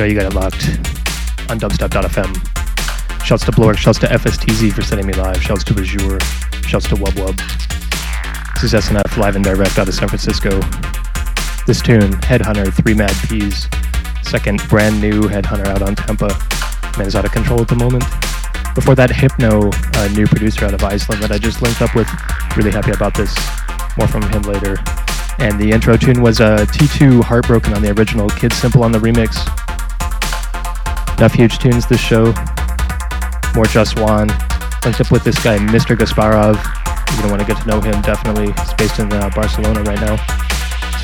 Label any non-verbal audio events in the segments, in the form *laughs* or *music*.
know you got it locked on dubstep.fm. Shouts to Blork, shouts to FSTZ for sending me live, shouts to Bajur, shouts to Wub Wub. This is SNF live and direct out of San Francisco. This tune, Headhunter, Three Mad Peas, second brand new Headhunter out on Tempa. Man is out of control at the moment. Before that, Hypno, a new producer out of Iceland that I just linked up with. Really happy about this. More from him later. And the intro tune was uh, T2 Heartbroken on the original, Kid Simple on the remix. Enough huge tunes this show. More Just One. Linked up with this guy, Mr. Gasparov. You're going to want to get to know him, definitely. He's based in uh, Barcelona right now.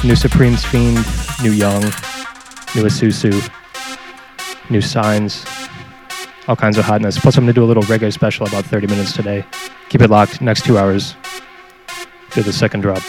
New Supremes Fiend, New Young, New Isusu, New Signs, all kinds of hotness. Plus, I'm going to do a little reggae special about 30 minutes today. Keep it locked. Next two hours. Do the second drop.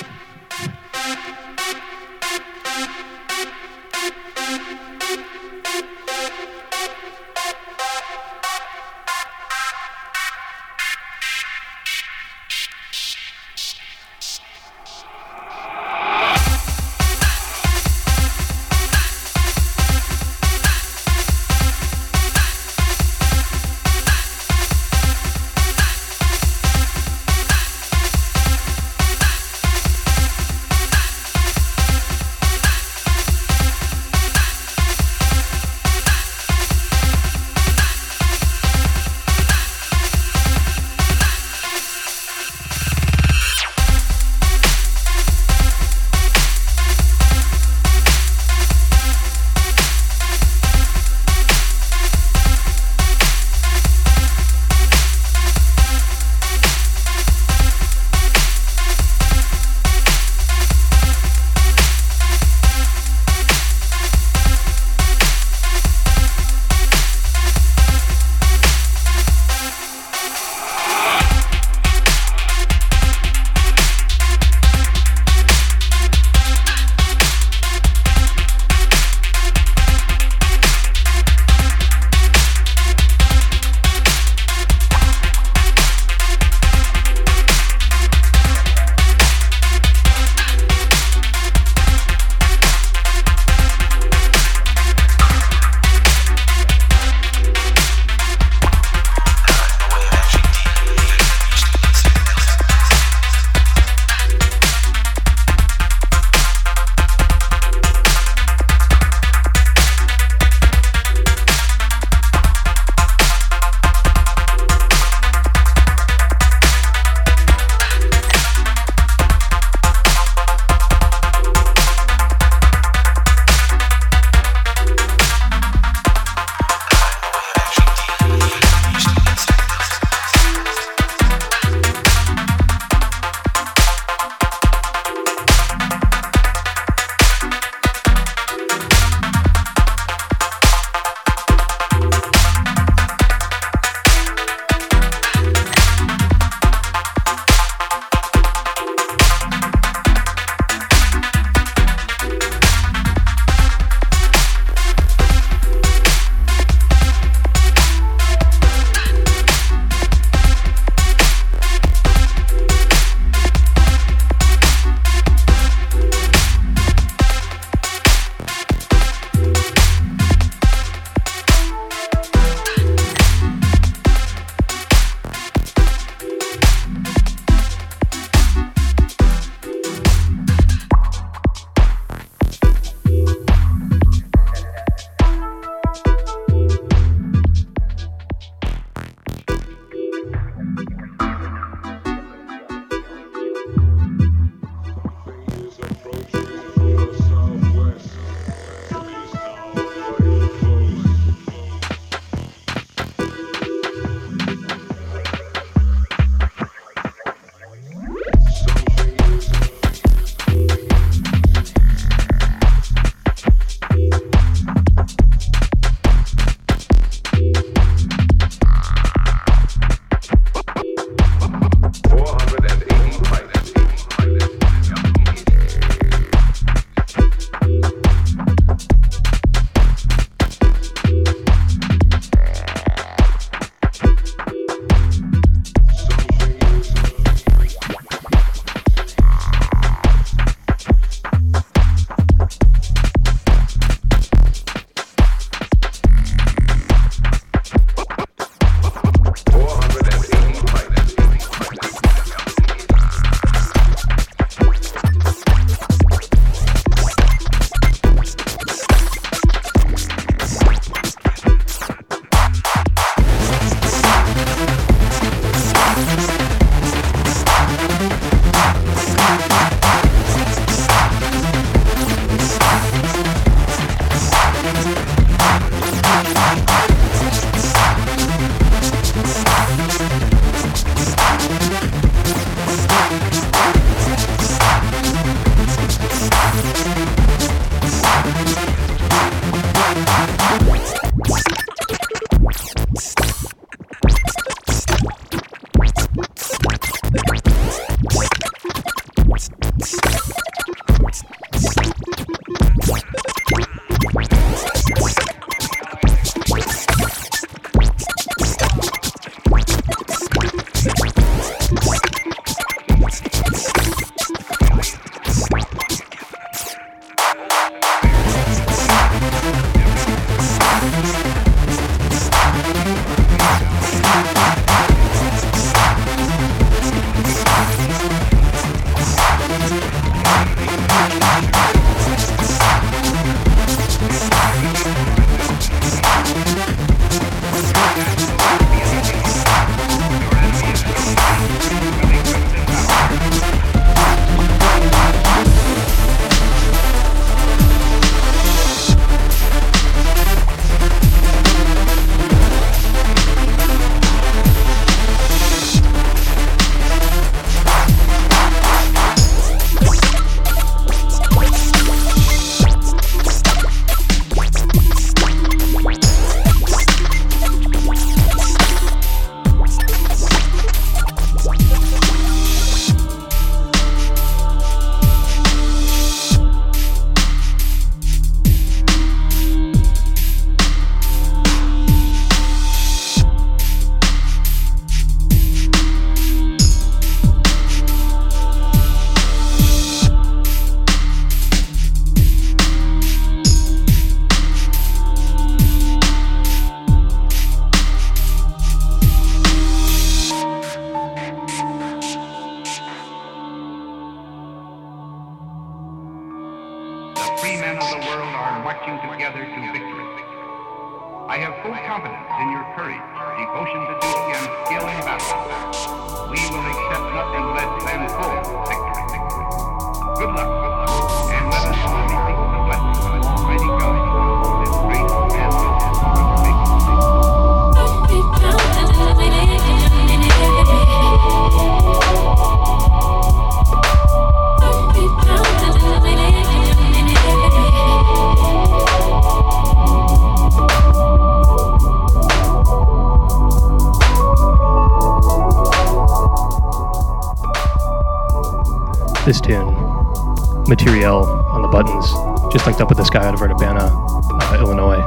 Materiel on the buttons, just linked up with this guy out of Urbana, uh, Illinois.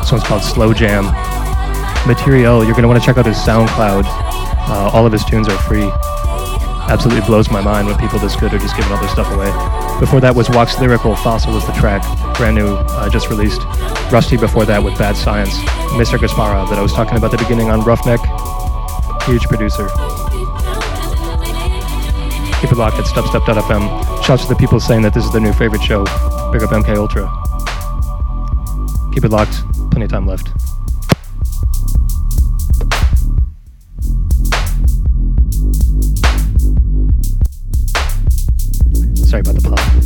This one's called Slow Jam. Material, you're going to want to check out his SoundCloud. Uh, all of his tunes are free. Absolutely blows my mind when people this good are just giving all their stuff away. Before that was Wax Lyrical, Fossil was the track, brand new, uh, just released. Rusty before that with Bad Science. Mr. Gasparov that I was talking about at the beginning on Roughneck, huge producer. Keep it locked at dubstep.fm. Shouts to the people saying that this is their new favorite show. Big up MK Ultra. Keep it locked. Plenty of time left. Sorry about the pop.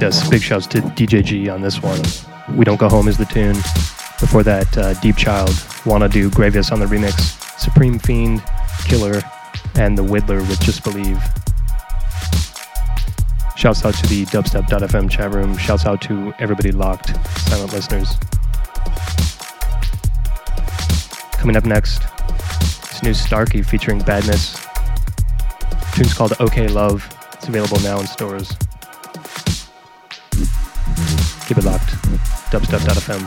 yes, yes. Big shouts to DJG on this one. We Don't Go Home is the tune. Before that, uh, Deep Child, Wanna Do, Gravius on the remix, Supreme Fiend, Killer, and The Whittler with Just Believe. Shouts out to the dubstep.fm chat room. Shouts out to everybody locked, silent listeners. Coming up next, it's new Starkey featuring Badness. The tune's called OK Love. It's available now in stores. Keep it locked. Dubstep.fm.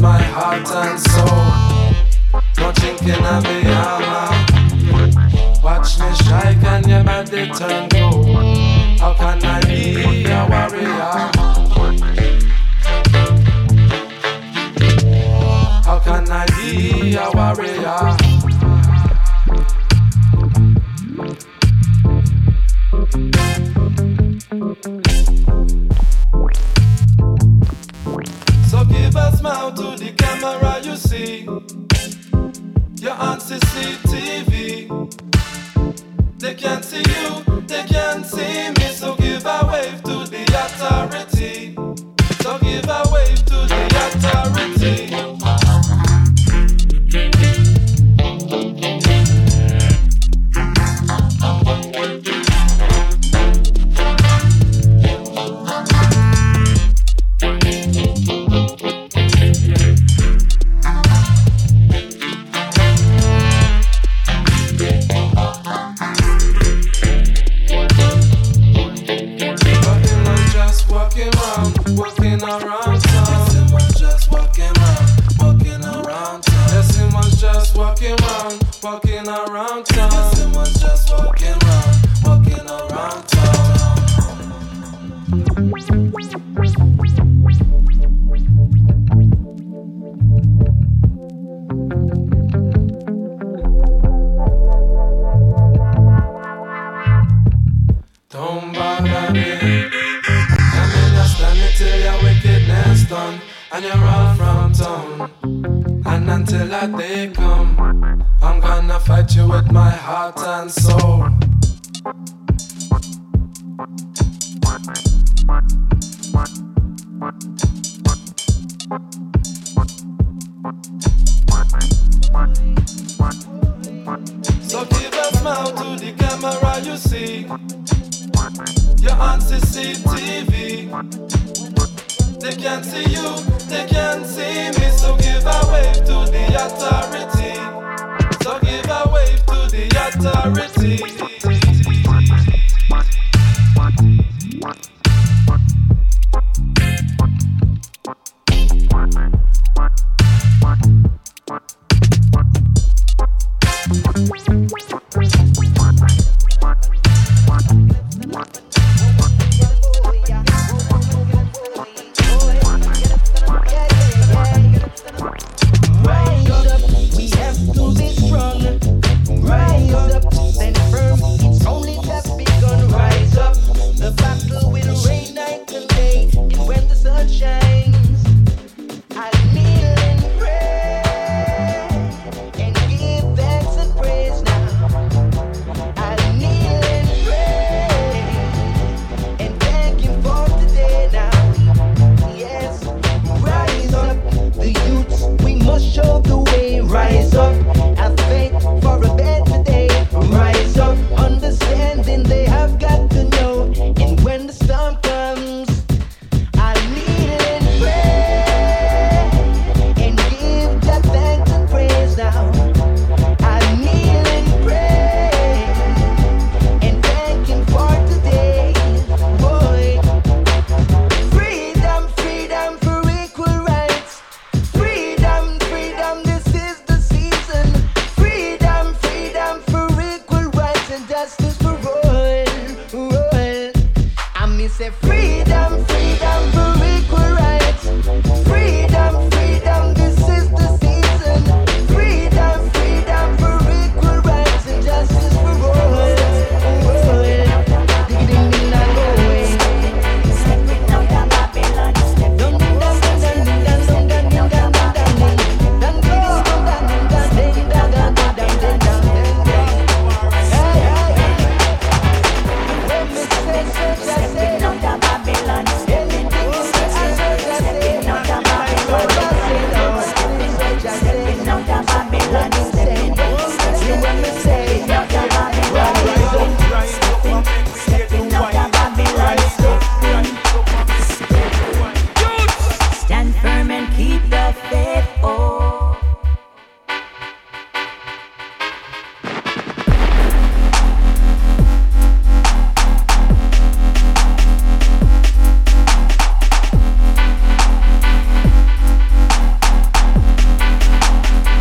my heart and soul. No thinking of the armor. Watch me strike and your body turn cold. How can I be a warrior? How can I be a warrior?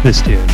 This year.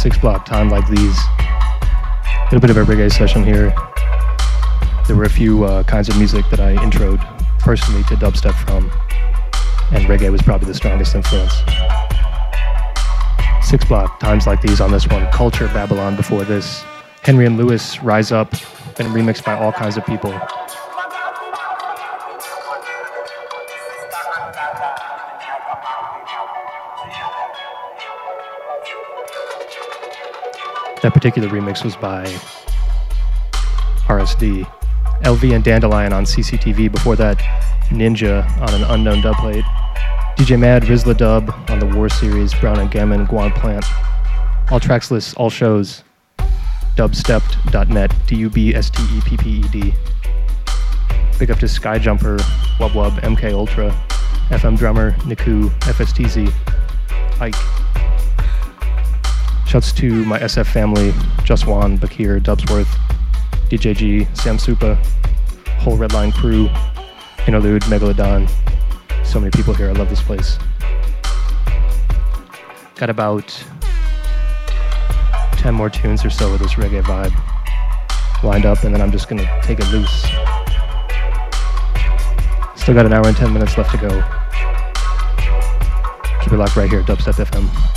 Six Block Time Like These. A little bit of a reggae session here. There were a few uh, kinds of music that I introed personally to dubstep from, and reggae was probably the strongest influence. Six Block Times Like These on this one, Culture Babylon before this. Henry and Louis, Rise Up, been remixed by all kinds of people. That particular remix was by RSD. LV and Dandelion on CCTV. Before that, Ninja on an unknown dub plate. DJ Mad, Rizla Dub on the War Series, Brown and Gammon, Guan Plant. All tracks lists, all shows, dubstepped.net, D U B S T E P P E D. Big up to Skyjumper, Wub Wub, MK Ultra, FM Drummer, Niku, FSTZ, Ike. Shouts to my SF family, Just Juan, Bakir, Dubsworth, DJG, Sam Supa, whole Redline crew, Interlude, Megalodon. So many people here. I love this place. Got about 10 more tunes or so with this reggae vibe lined up, and then I'm just gonna take it loose. Still got an hour and 10 minutes left to go. Keep it locked right here, at Dubstep FM.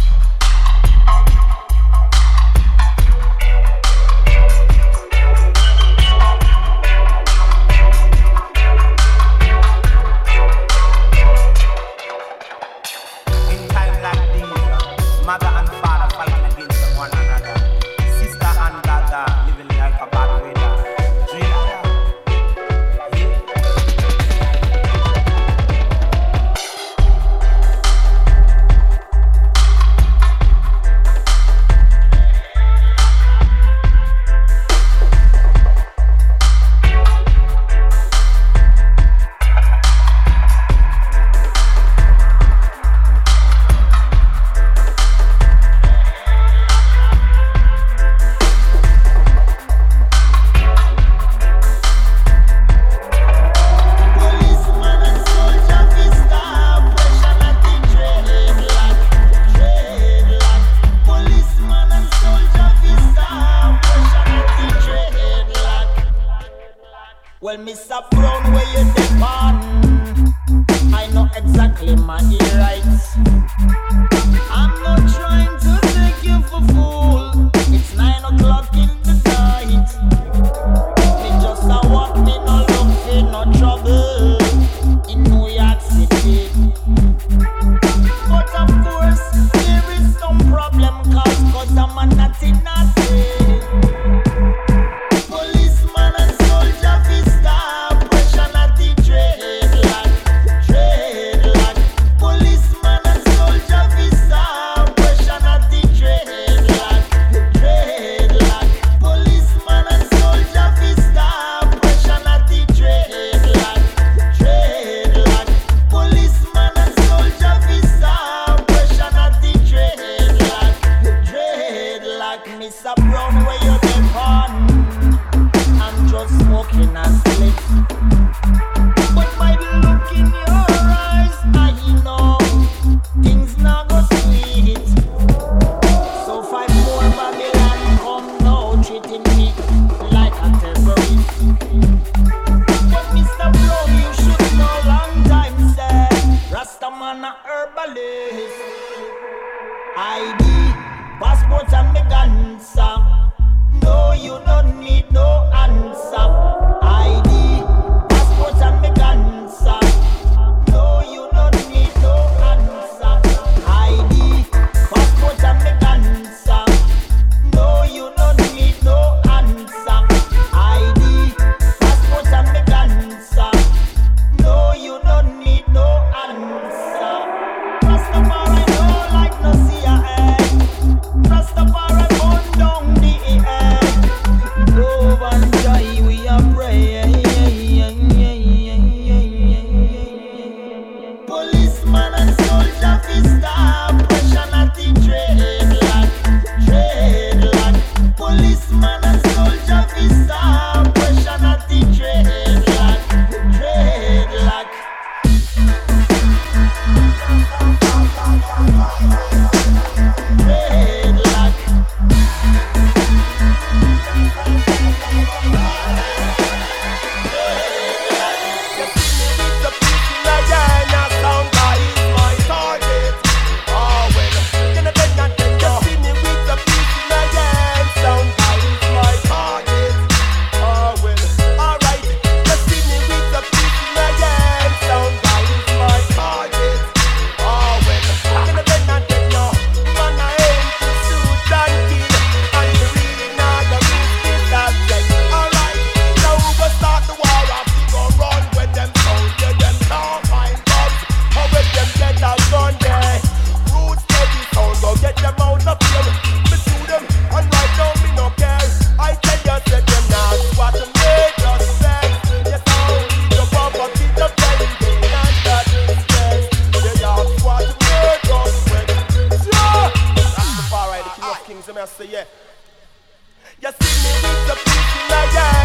King of Kings, and I say, yeah. You see me with the pretty like yeah.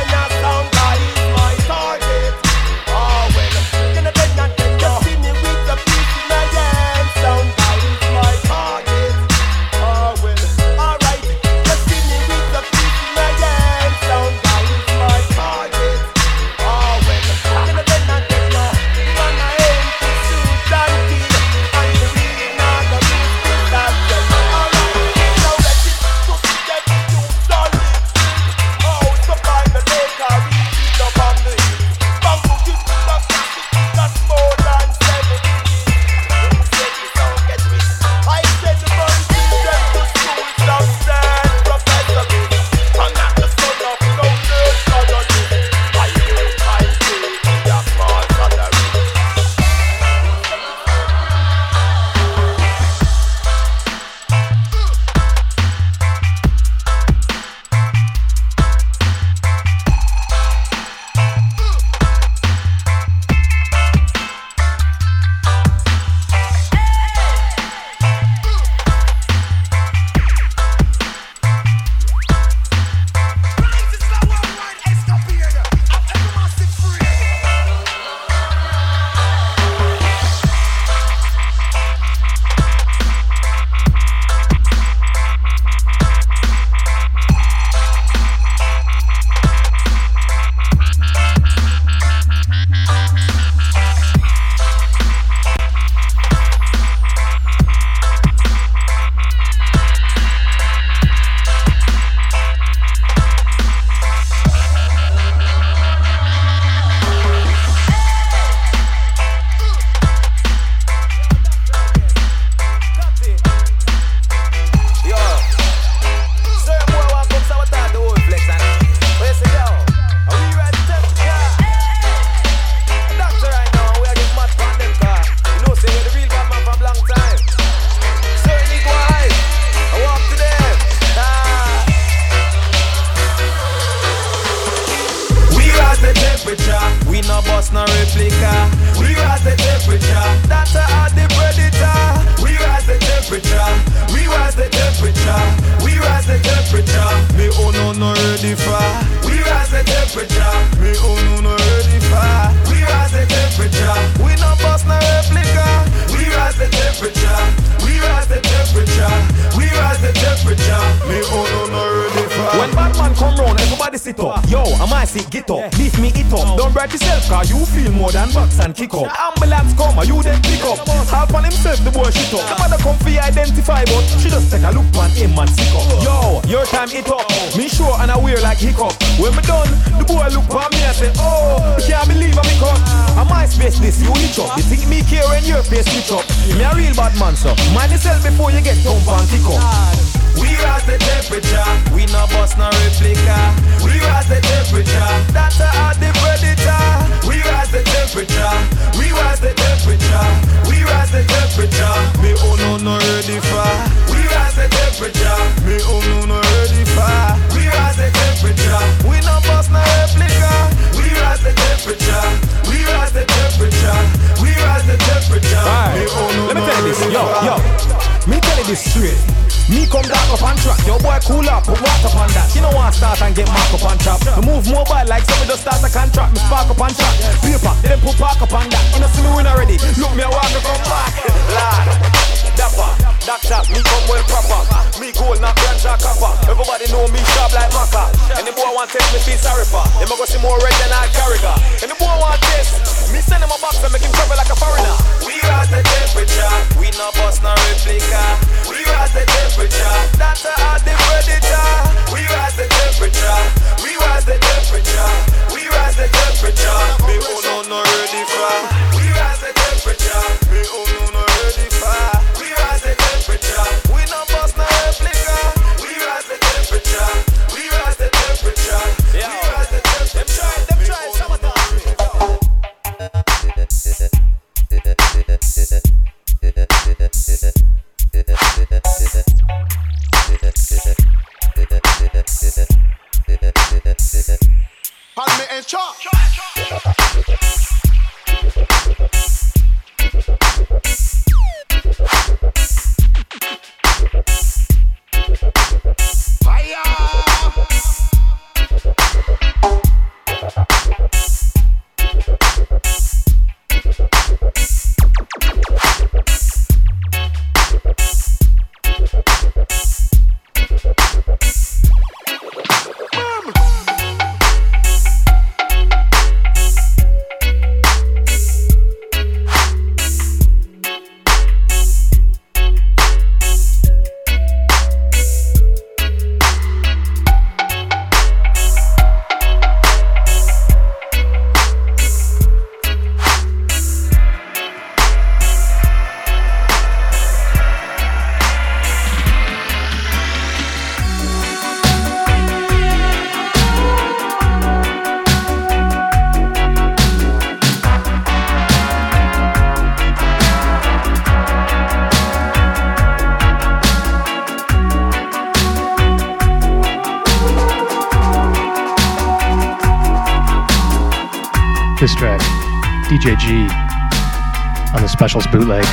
On the Specials bootleg.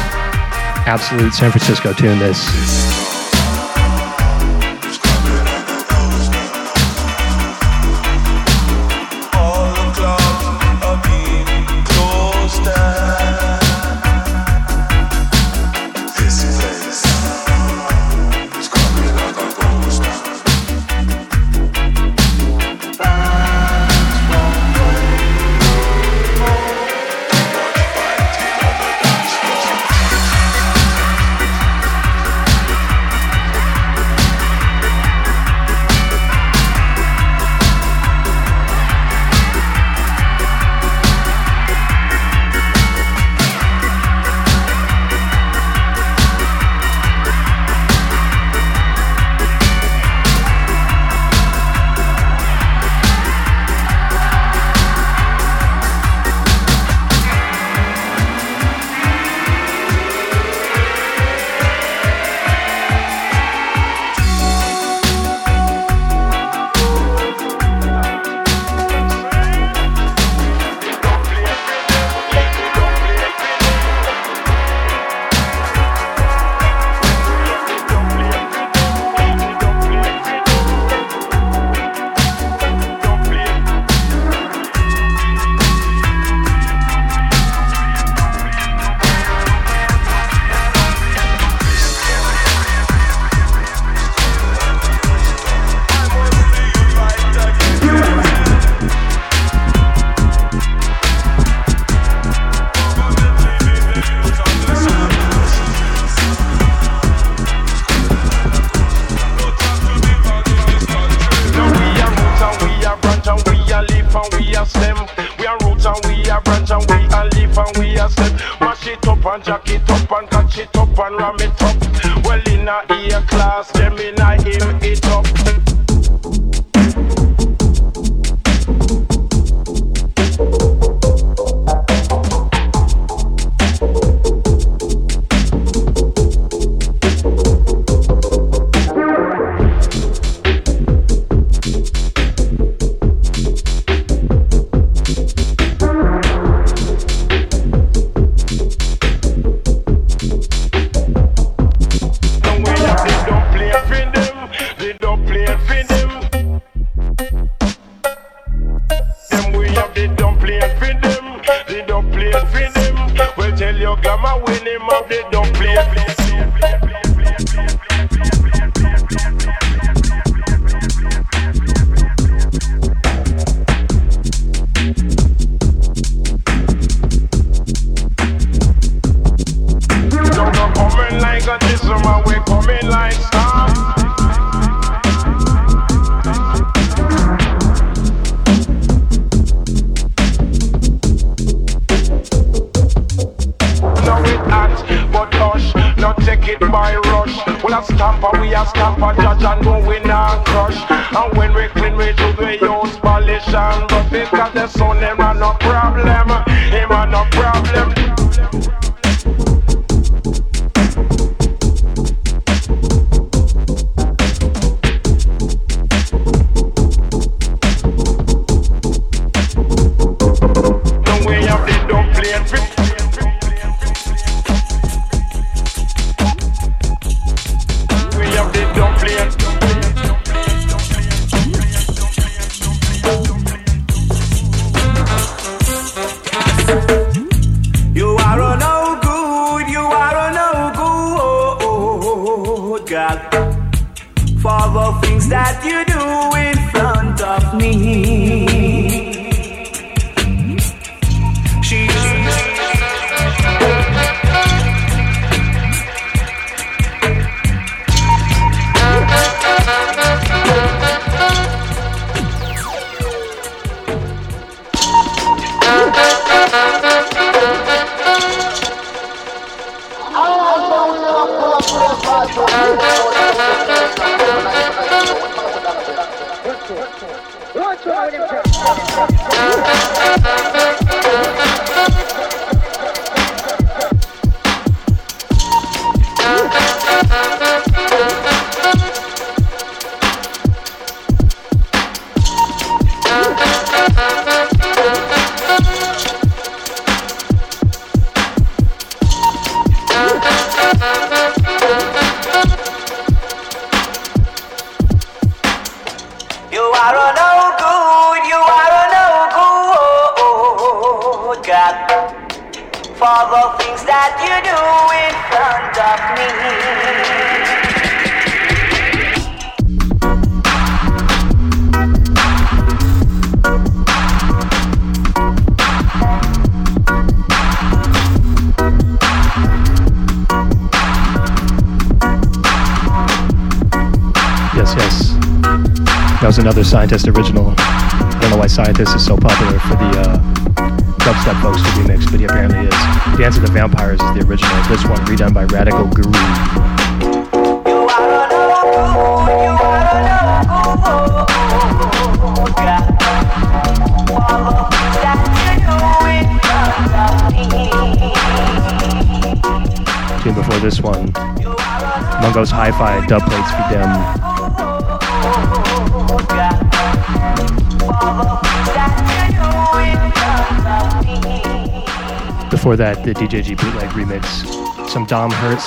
Absolute San Francisco tune this.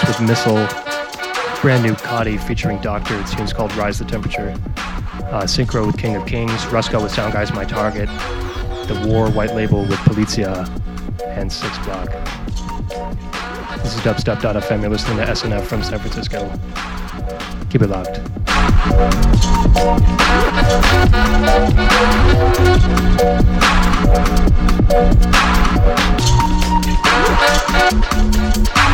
With Missile, brand new Cotti featuring Doctor. The tune's called Rise the Temperature. Uh, Synkro with King of Kings, Rusko with Sound Guys My Target, The War White Label with Polizia, and Six Block. This is dubstep.fm. You're listening to SNF from San Francisco. Keep it locked.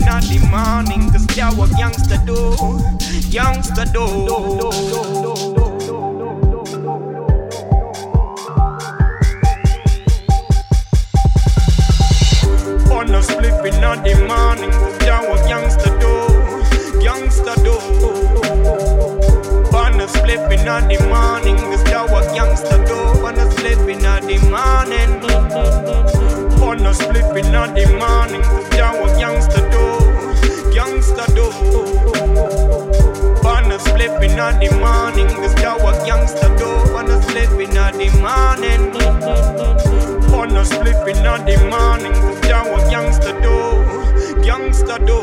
up in the morning, cause that what youngster do, youngster do. do, do, do, do. no spliffing on the morning. That what youngster do, youngster do. On no spliffing on the morning. That what youngster do, on no spliffing on the morning. On no spliffing on the morning. That what youngster sleep in the morning. This is what youngster do. Wanna sleep in the morning. Wanna sleep in the morning. This is what youngster do. Youngster do.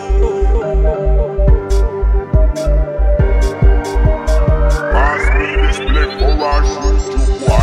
Pass me this plate, or I shoot you.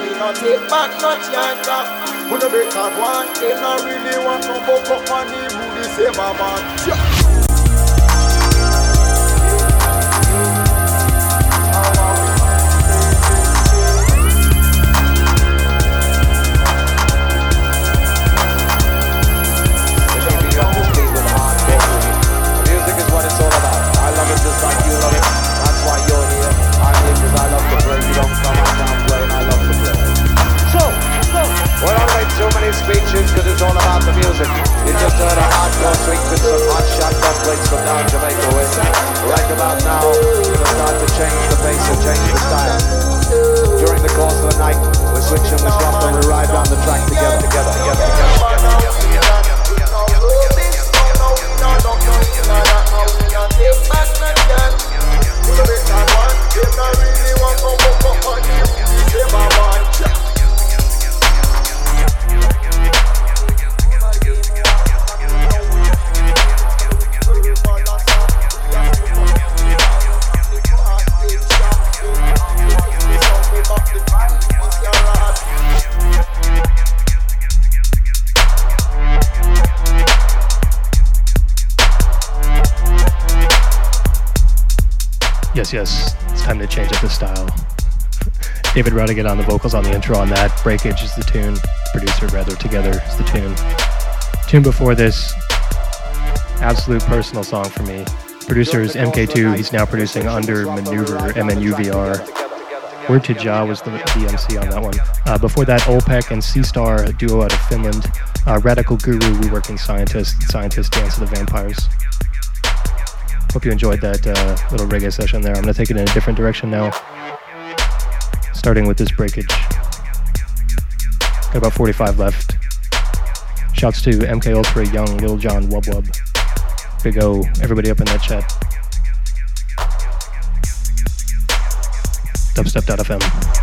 We no take back no chance. We no break that one. They no really want no buck up on the booty, say my man. David Rodigan on the vocals on the intro on that. Breakage is the tune. Producer, rather, together is the tune. Tune before this, absolute personal song for me. Producer is MK2. He's now producing under Maneuver, MNUVR. Word to Jah was the, the MC on that one. Uh, before that, Olpec and C Star, a duo out of Finland. Uh, Radikal Guru, We Working Scientist, Scientist Dance of the Vampires. Hope you enjoyed that uh, little reggae session there. I'm going to take it in a different direction now, starting with this breakage. Got about 45 left. Shouts to MK Ultra, Young, Lil John, Wub Wub. Big O, everybody up in that chat. Dubstep.fm.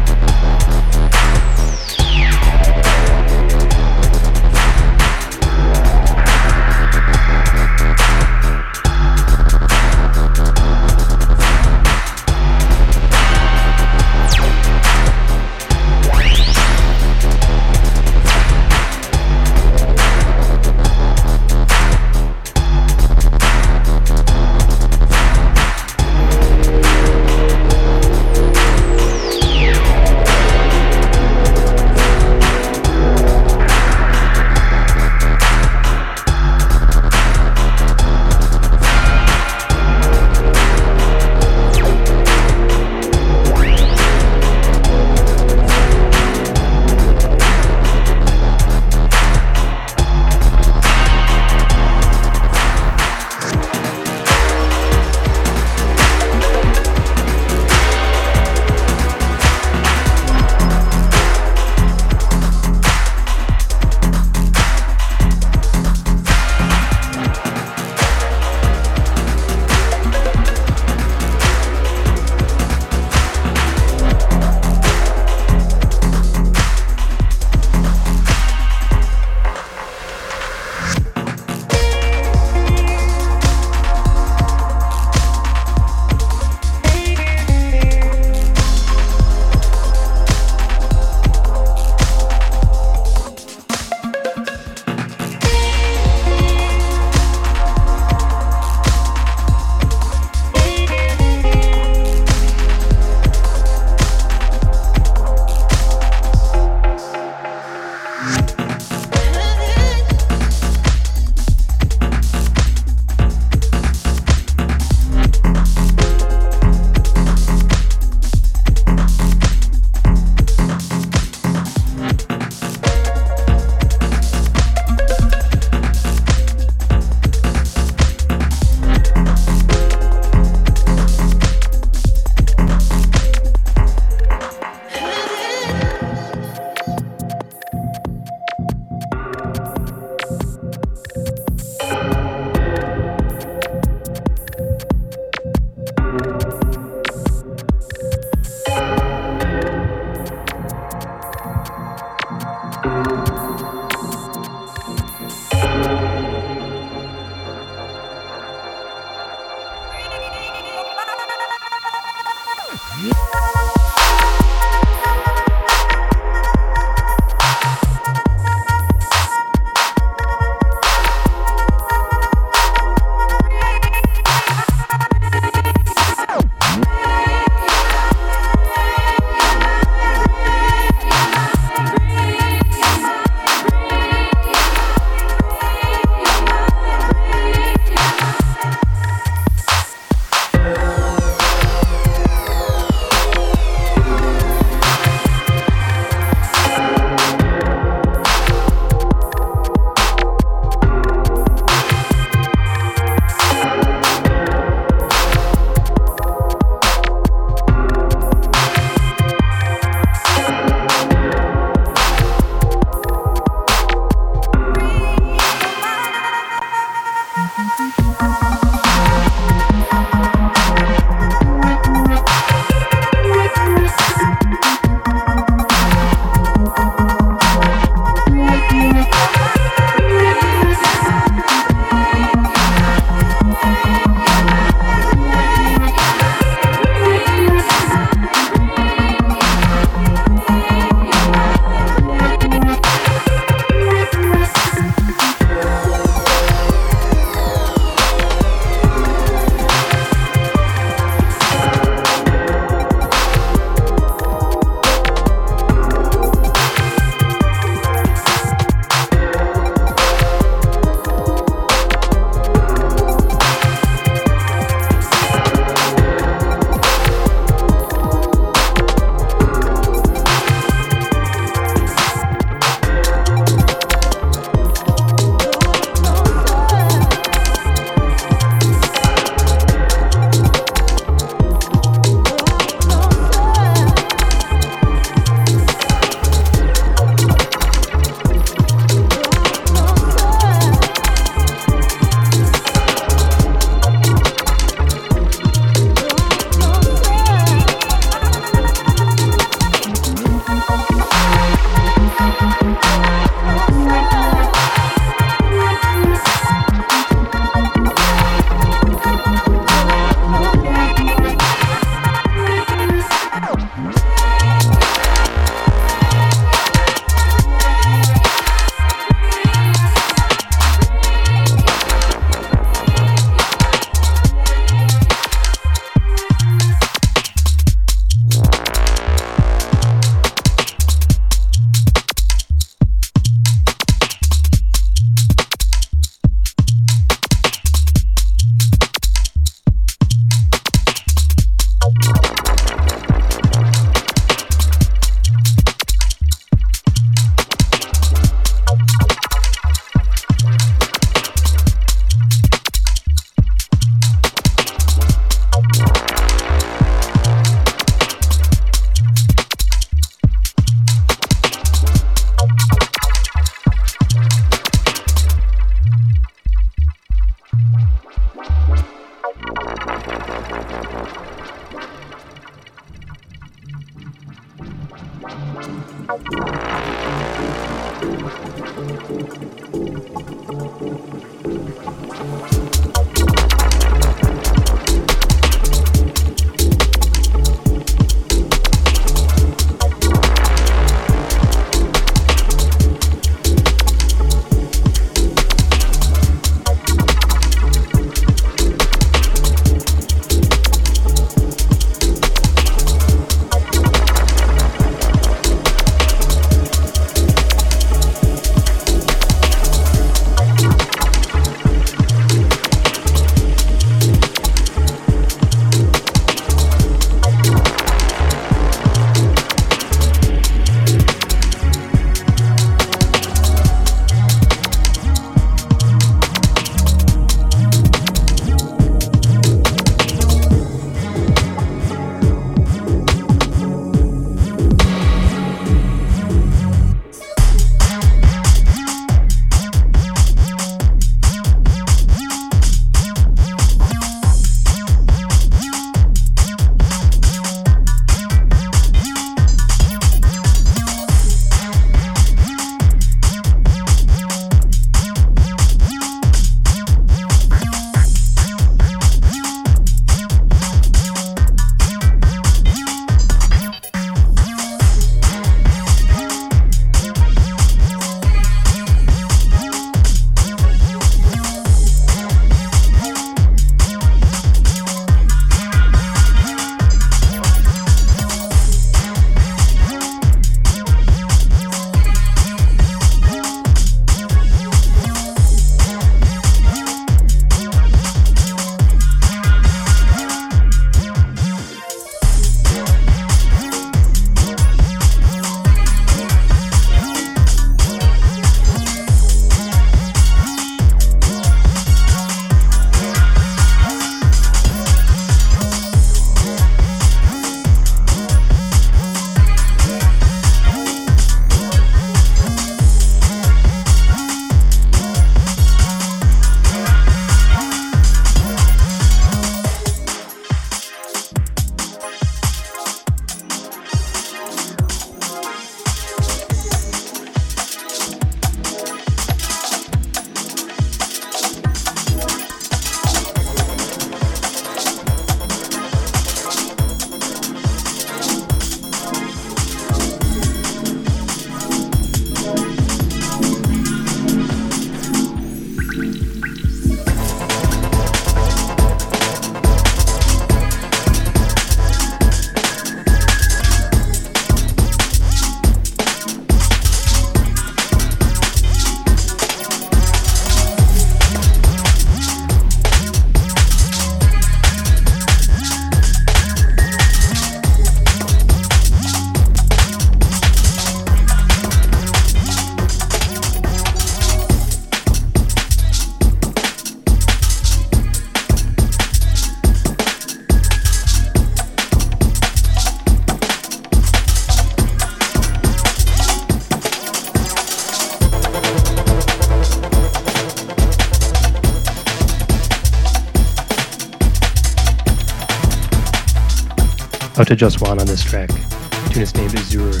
Out to Just One on this track. The tune is named Azure.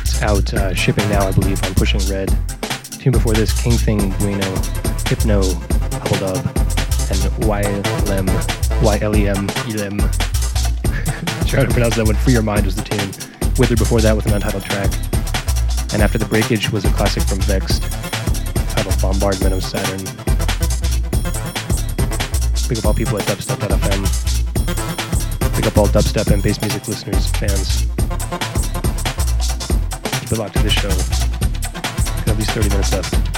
It's out uh, shipping now, I believe, on Pushing Red. The tune before this, King Thing Bueno, Hypno, Hold Up, and YLM, YLEM, ELM. *laughs* Try to pronounce that one. Free Your Mind was the tune. Wither before that with an untitled track. And after the breakage was a classic from Vex'd, titled Bombardment of Saturn. Big up all people at dubstep.fm. Big up all dubstep and bass music listeners, fans. Keep it locked to this show. Got at least 30 minutes left.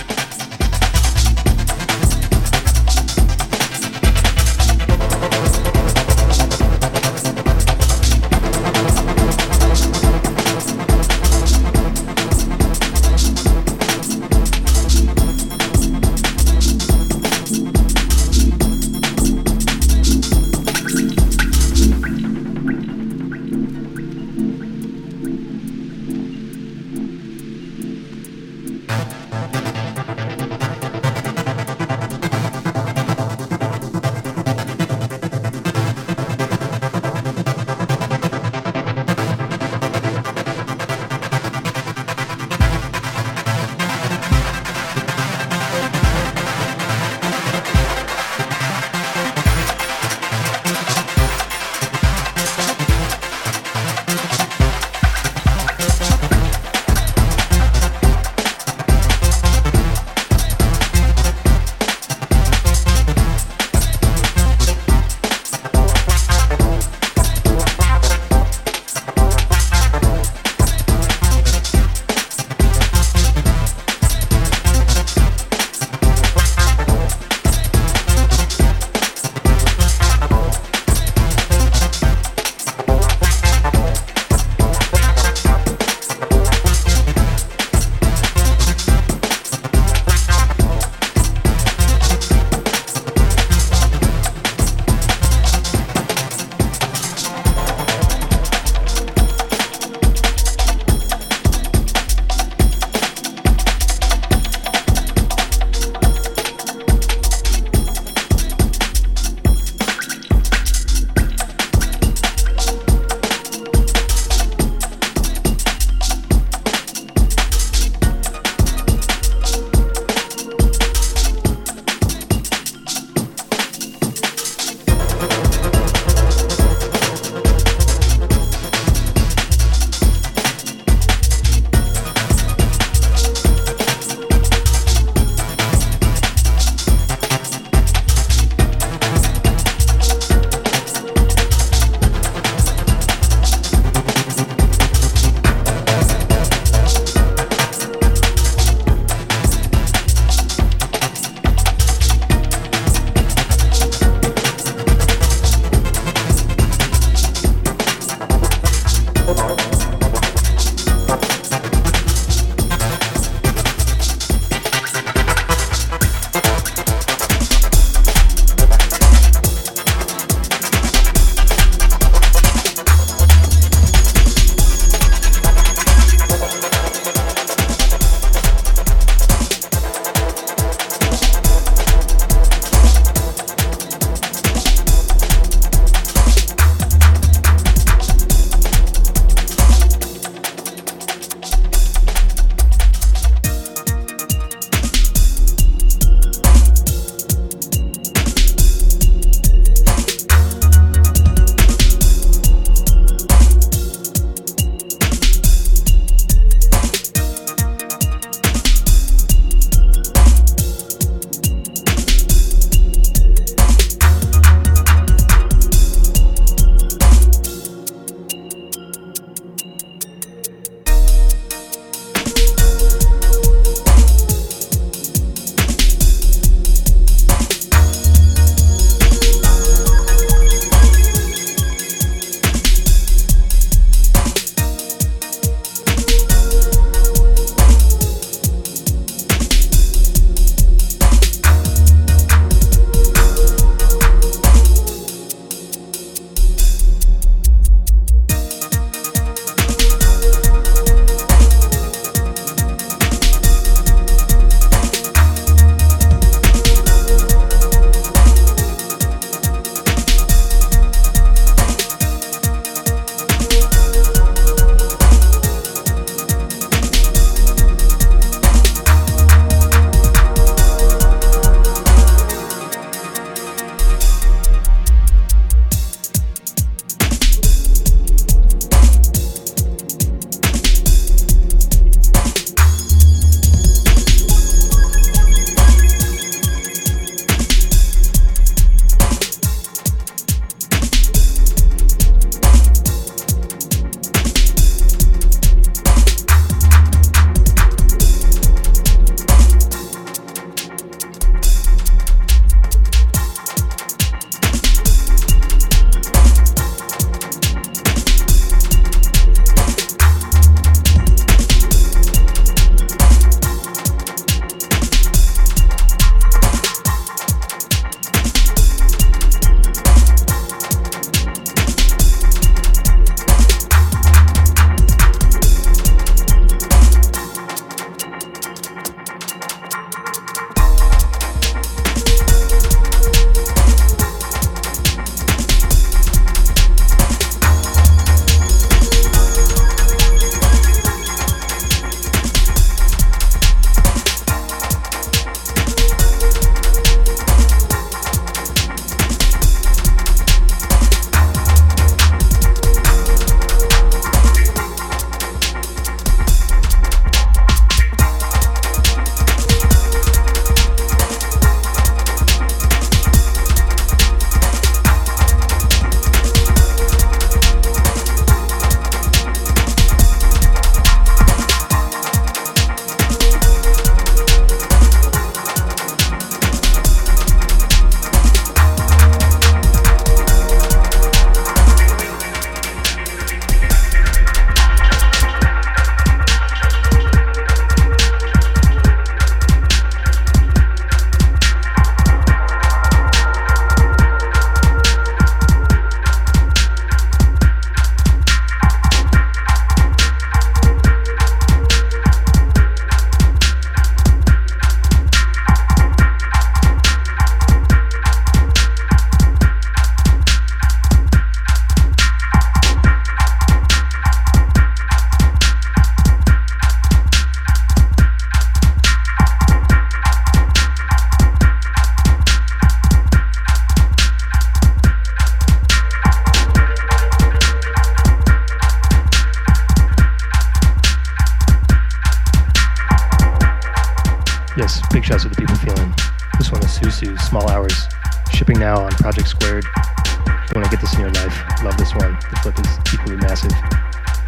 Shipping now on Project Squared. You want to get this in your life. Love this one. The flip is equally massive.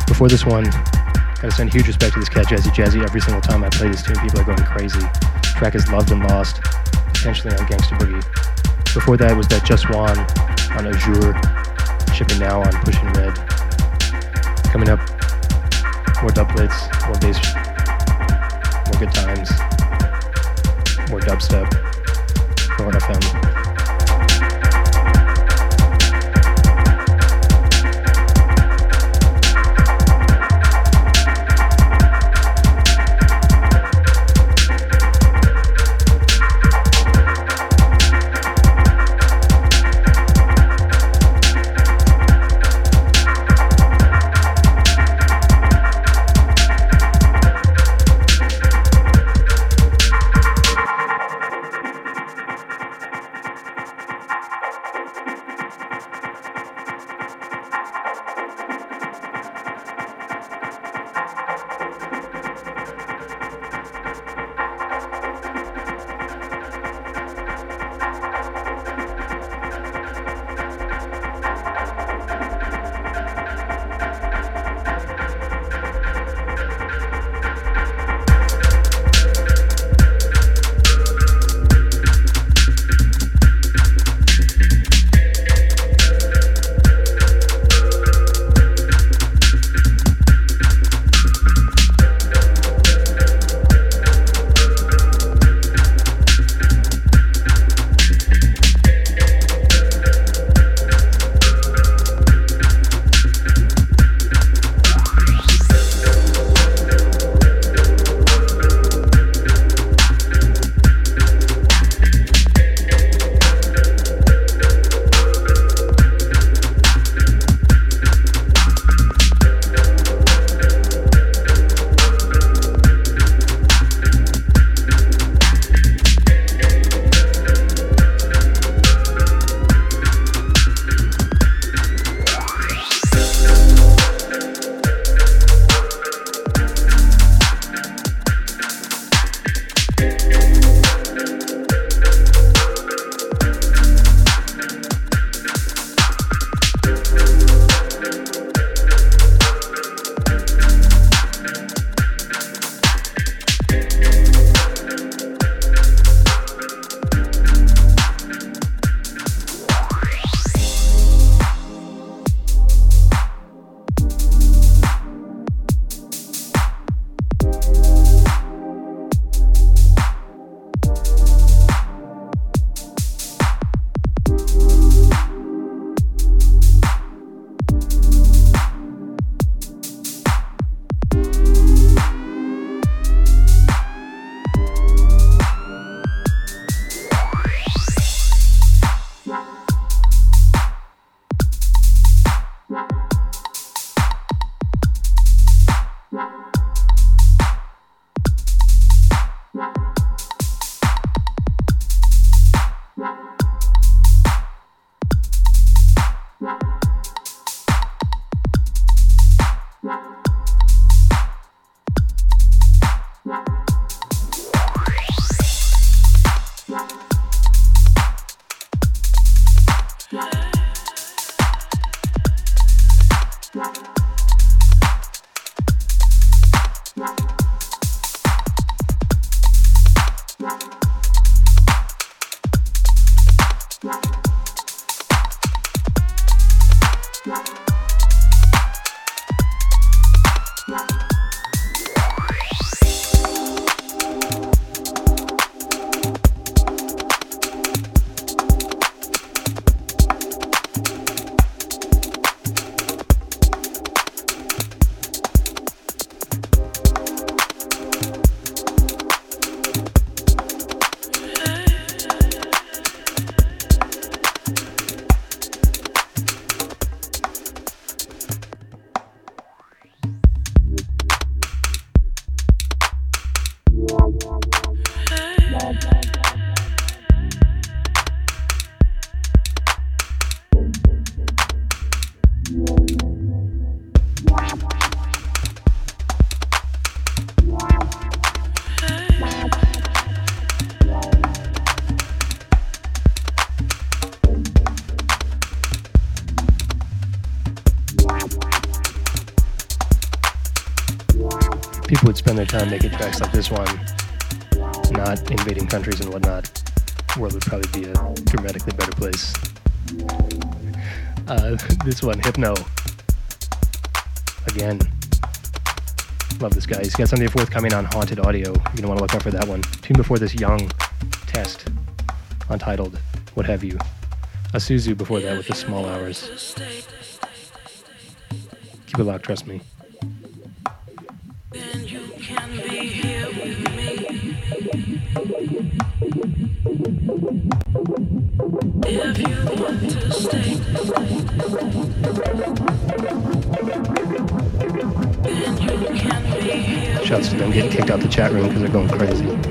Before this one, gotta send huge respect to this cat, Jazzy Jazzy. Every single time I play this tune, people are going crazy. track is Loved and Lost, potentially on Gangsta Boogie. Before that was that Just One on Azure. Shipping now on Pushing Red. Coming up, more doublets, more bass, more good times, more dubstep. Florida FM. Spend their time making tracks like this one, not invading countries and whatnot, the world would probably be a dramatically better place. Uh, *laughs* this one, Hypno. Again. Love this guy. He's got something forthcoming on Haunted Audio. You're going to want to look out for that one. Tune before this Young test, untitled, what have you. Asusu before that with the small hours. Keep it locked, trust me. Shouts to them getting kicked out the chat room because they're going crazy.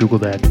Google that.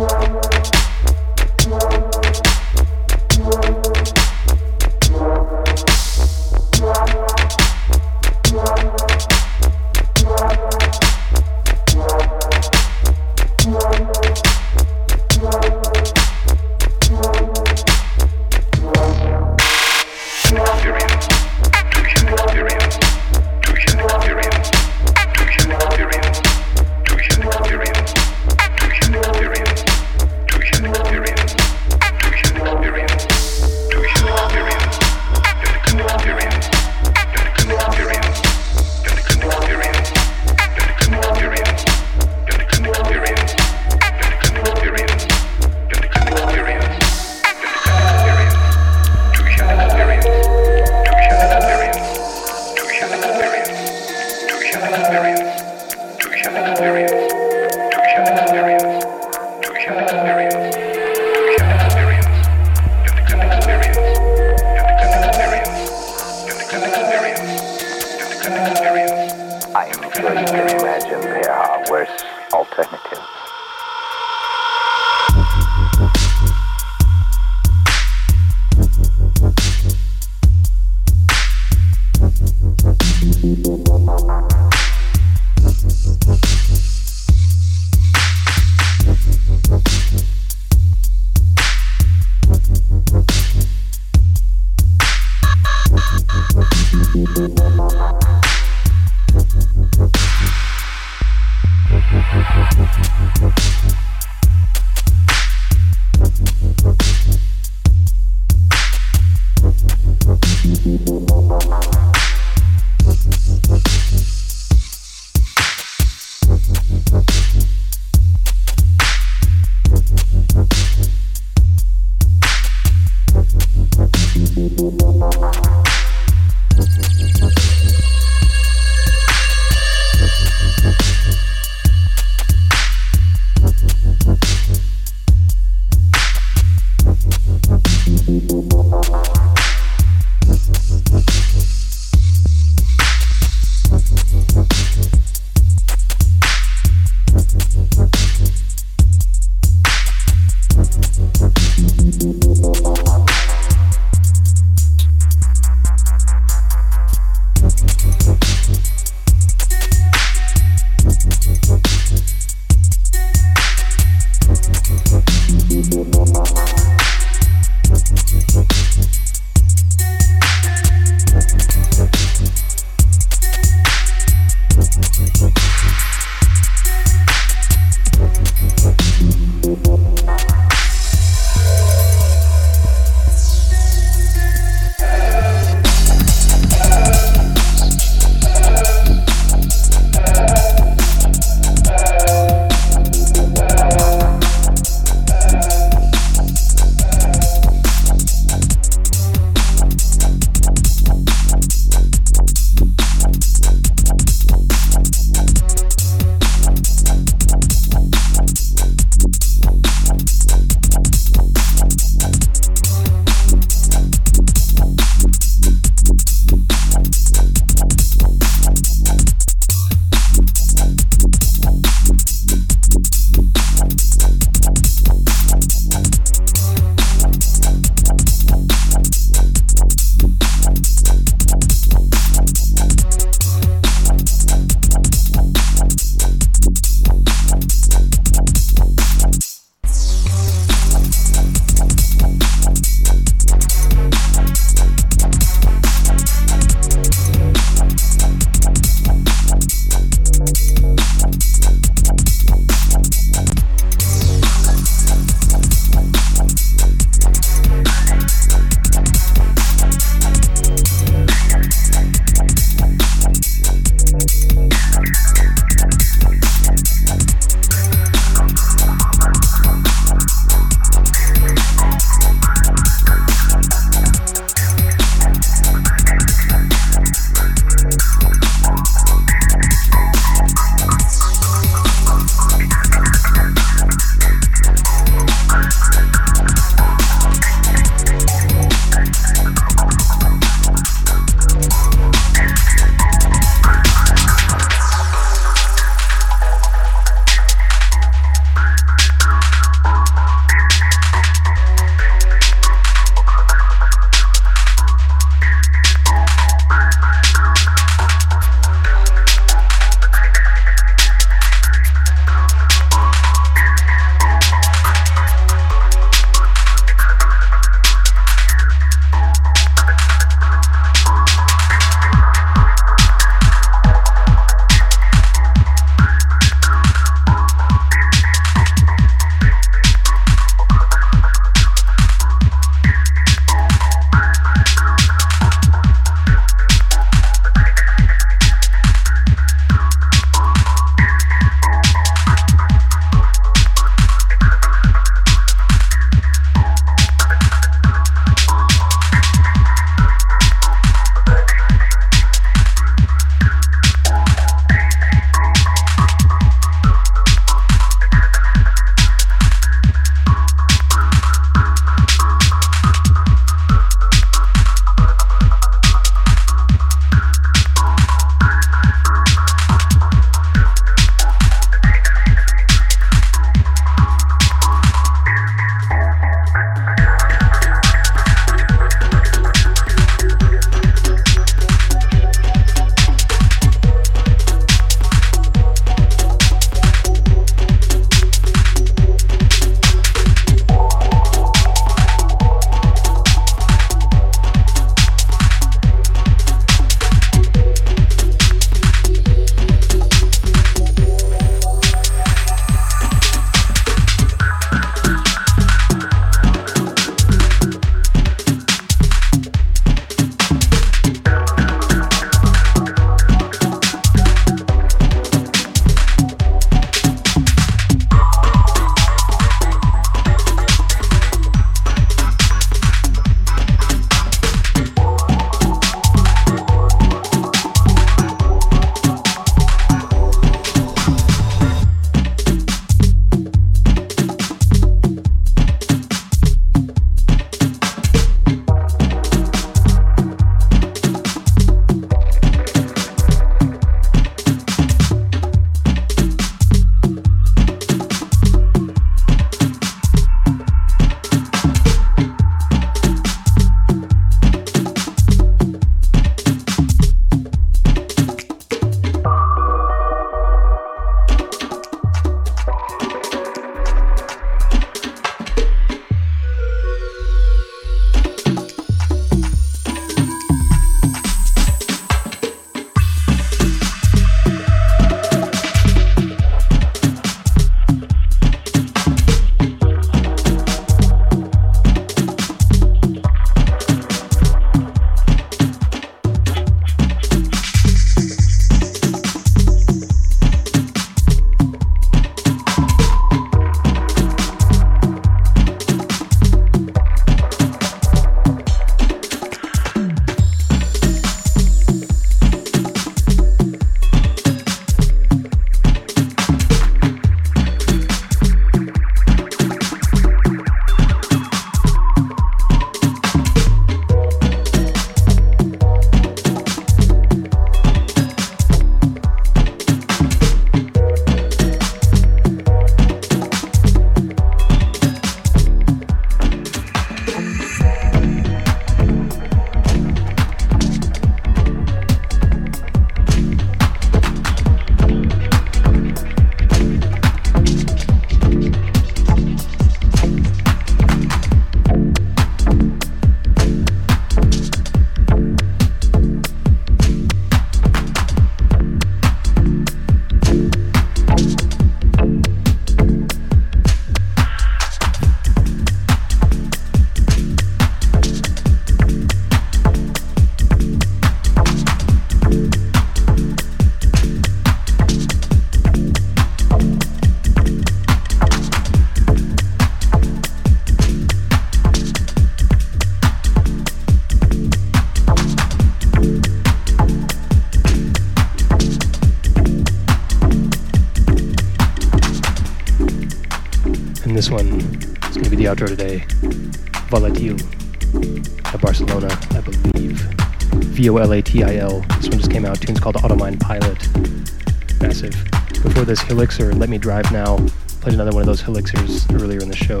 Drive Now. Played another one of those Helixers earlier in the show.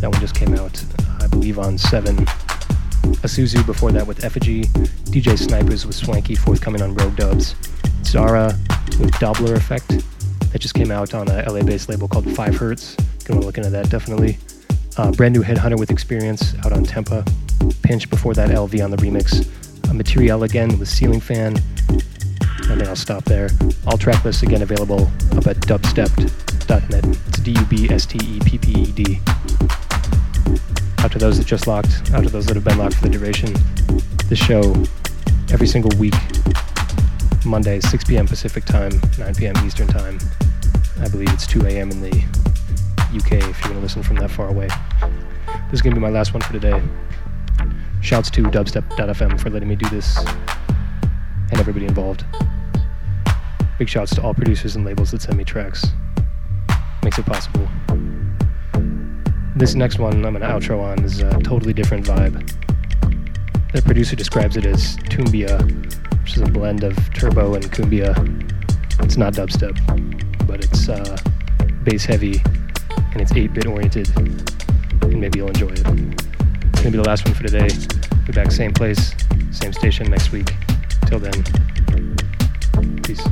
That one just came out, I believe, on 7. Asusu before that with Effigy. DJ Snipers with Swanky forthcoming on Rogue Dubs. Zara with Doppler Effect. That just came out on a LA based label called 5 Hertz. Gonna look into that definitely. Uh, brand new Headhunter with Experience out on Tempa. Pinch before that LV on the remix. Material again with Ceiling Fan. I think I'll stop there. All track lists again available up at dubstepped.net. It's D U B S T E P P E D. Out to those that just locked, out to those that have been locked for the duration. The show every single week, Monday, 6 p.m. Pacific time, 9 p.m. Eastern time. I believe it's 2 a.m. in the UK if you're going to listen from that far away. This is going to be my last one for today. Shouts to dubstep.fm for letting me do this and everybody involved. Big shouts to all producers and labels that send me tracks. Makes it possible. This next one I'm going to outro on is a totally different vibe. The producer describes it as Tumbia, which is a blend of turbo and cumbia. It's not dubstep, but it's uh, bass heavy and it's 8 bit oriented, and maybe you'll enjoy it. It's gonna be the last one for today. Be back same place, same station next week. Till then, peace.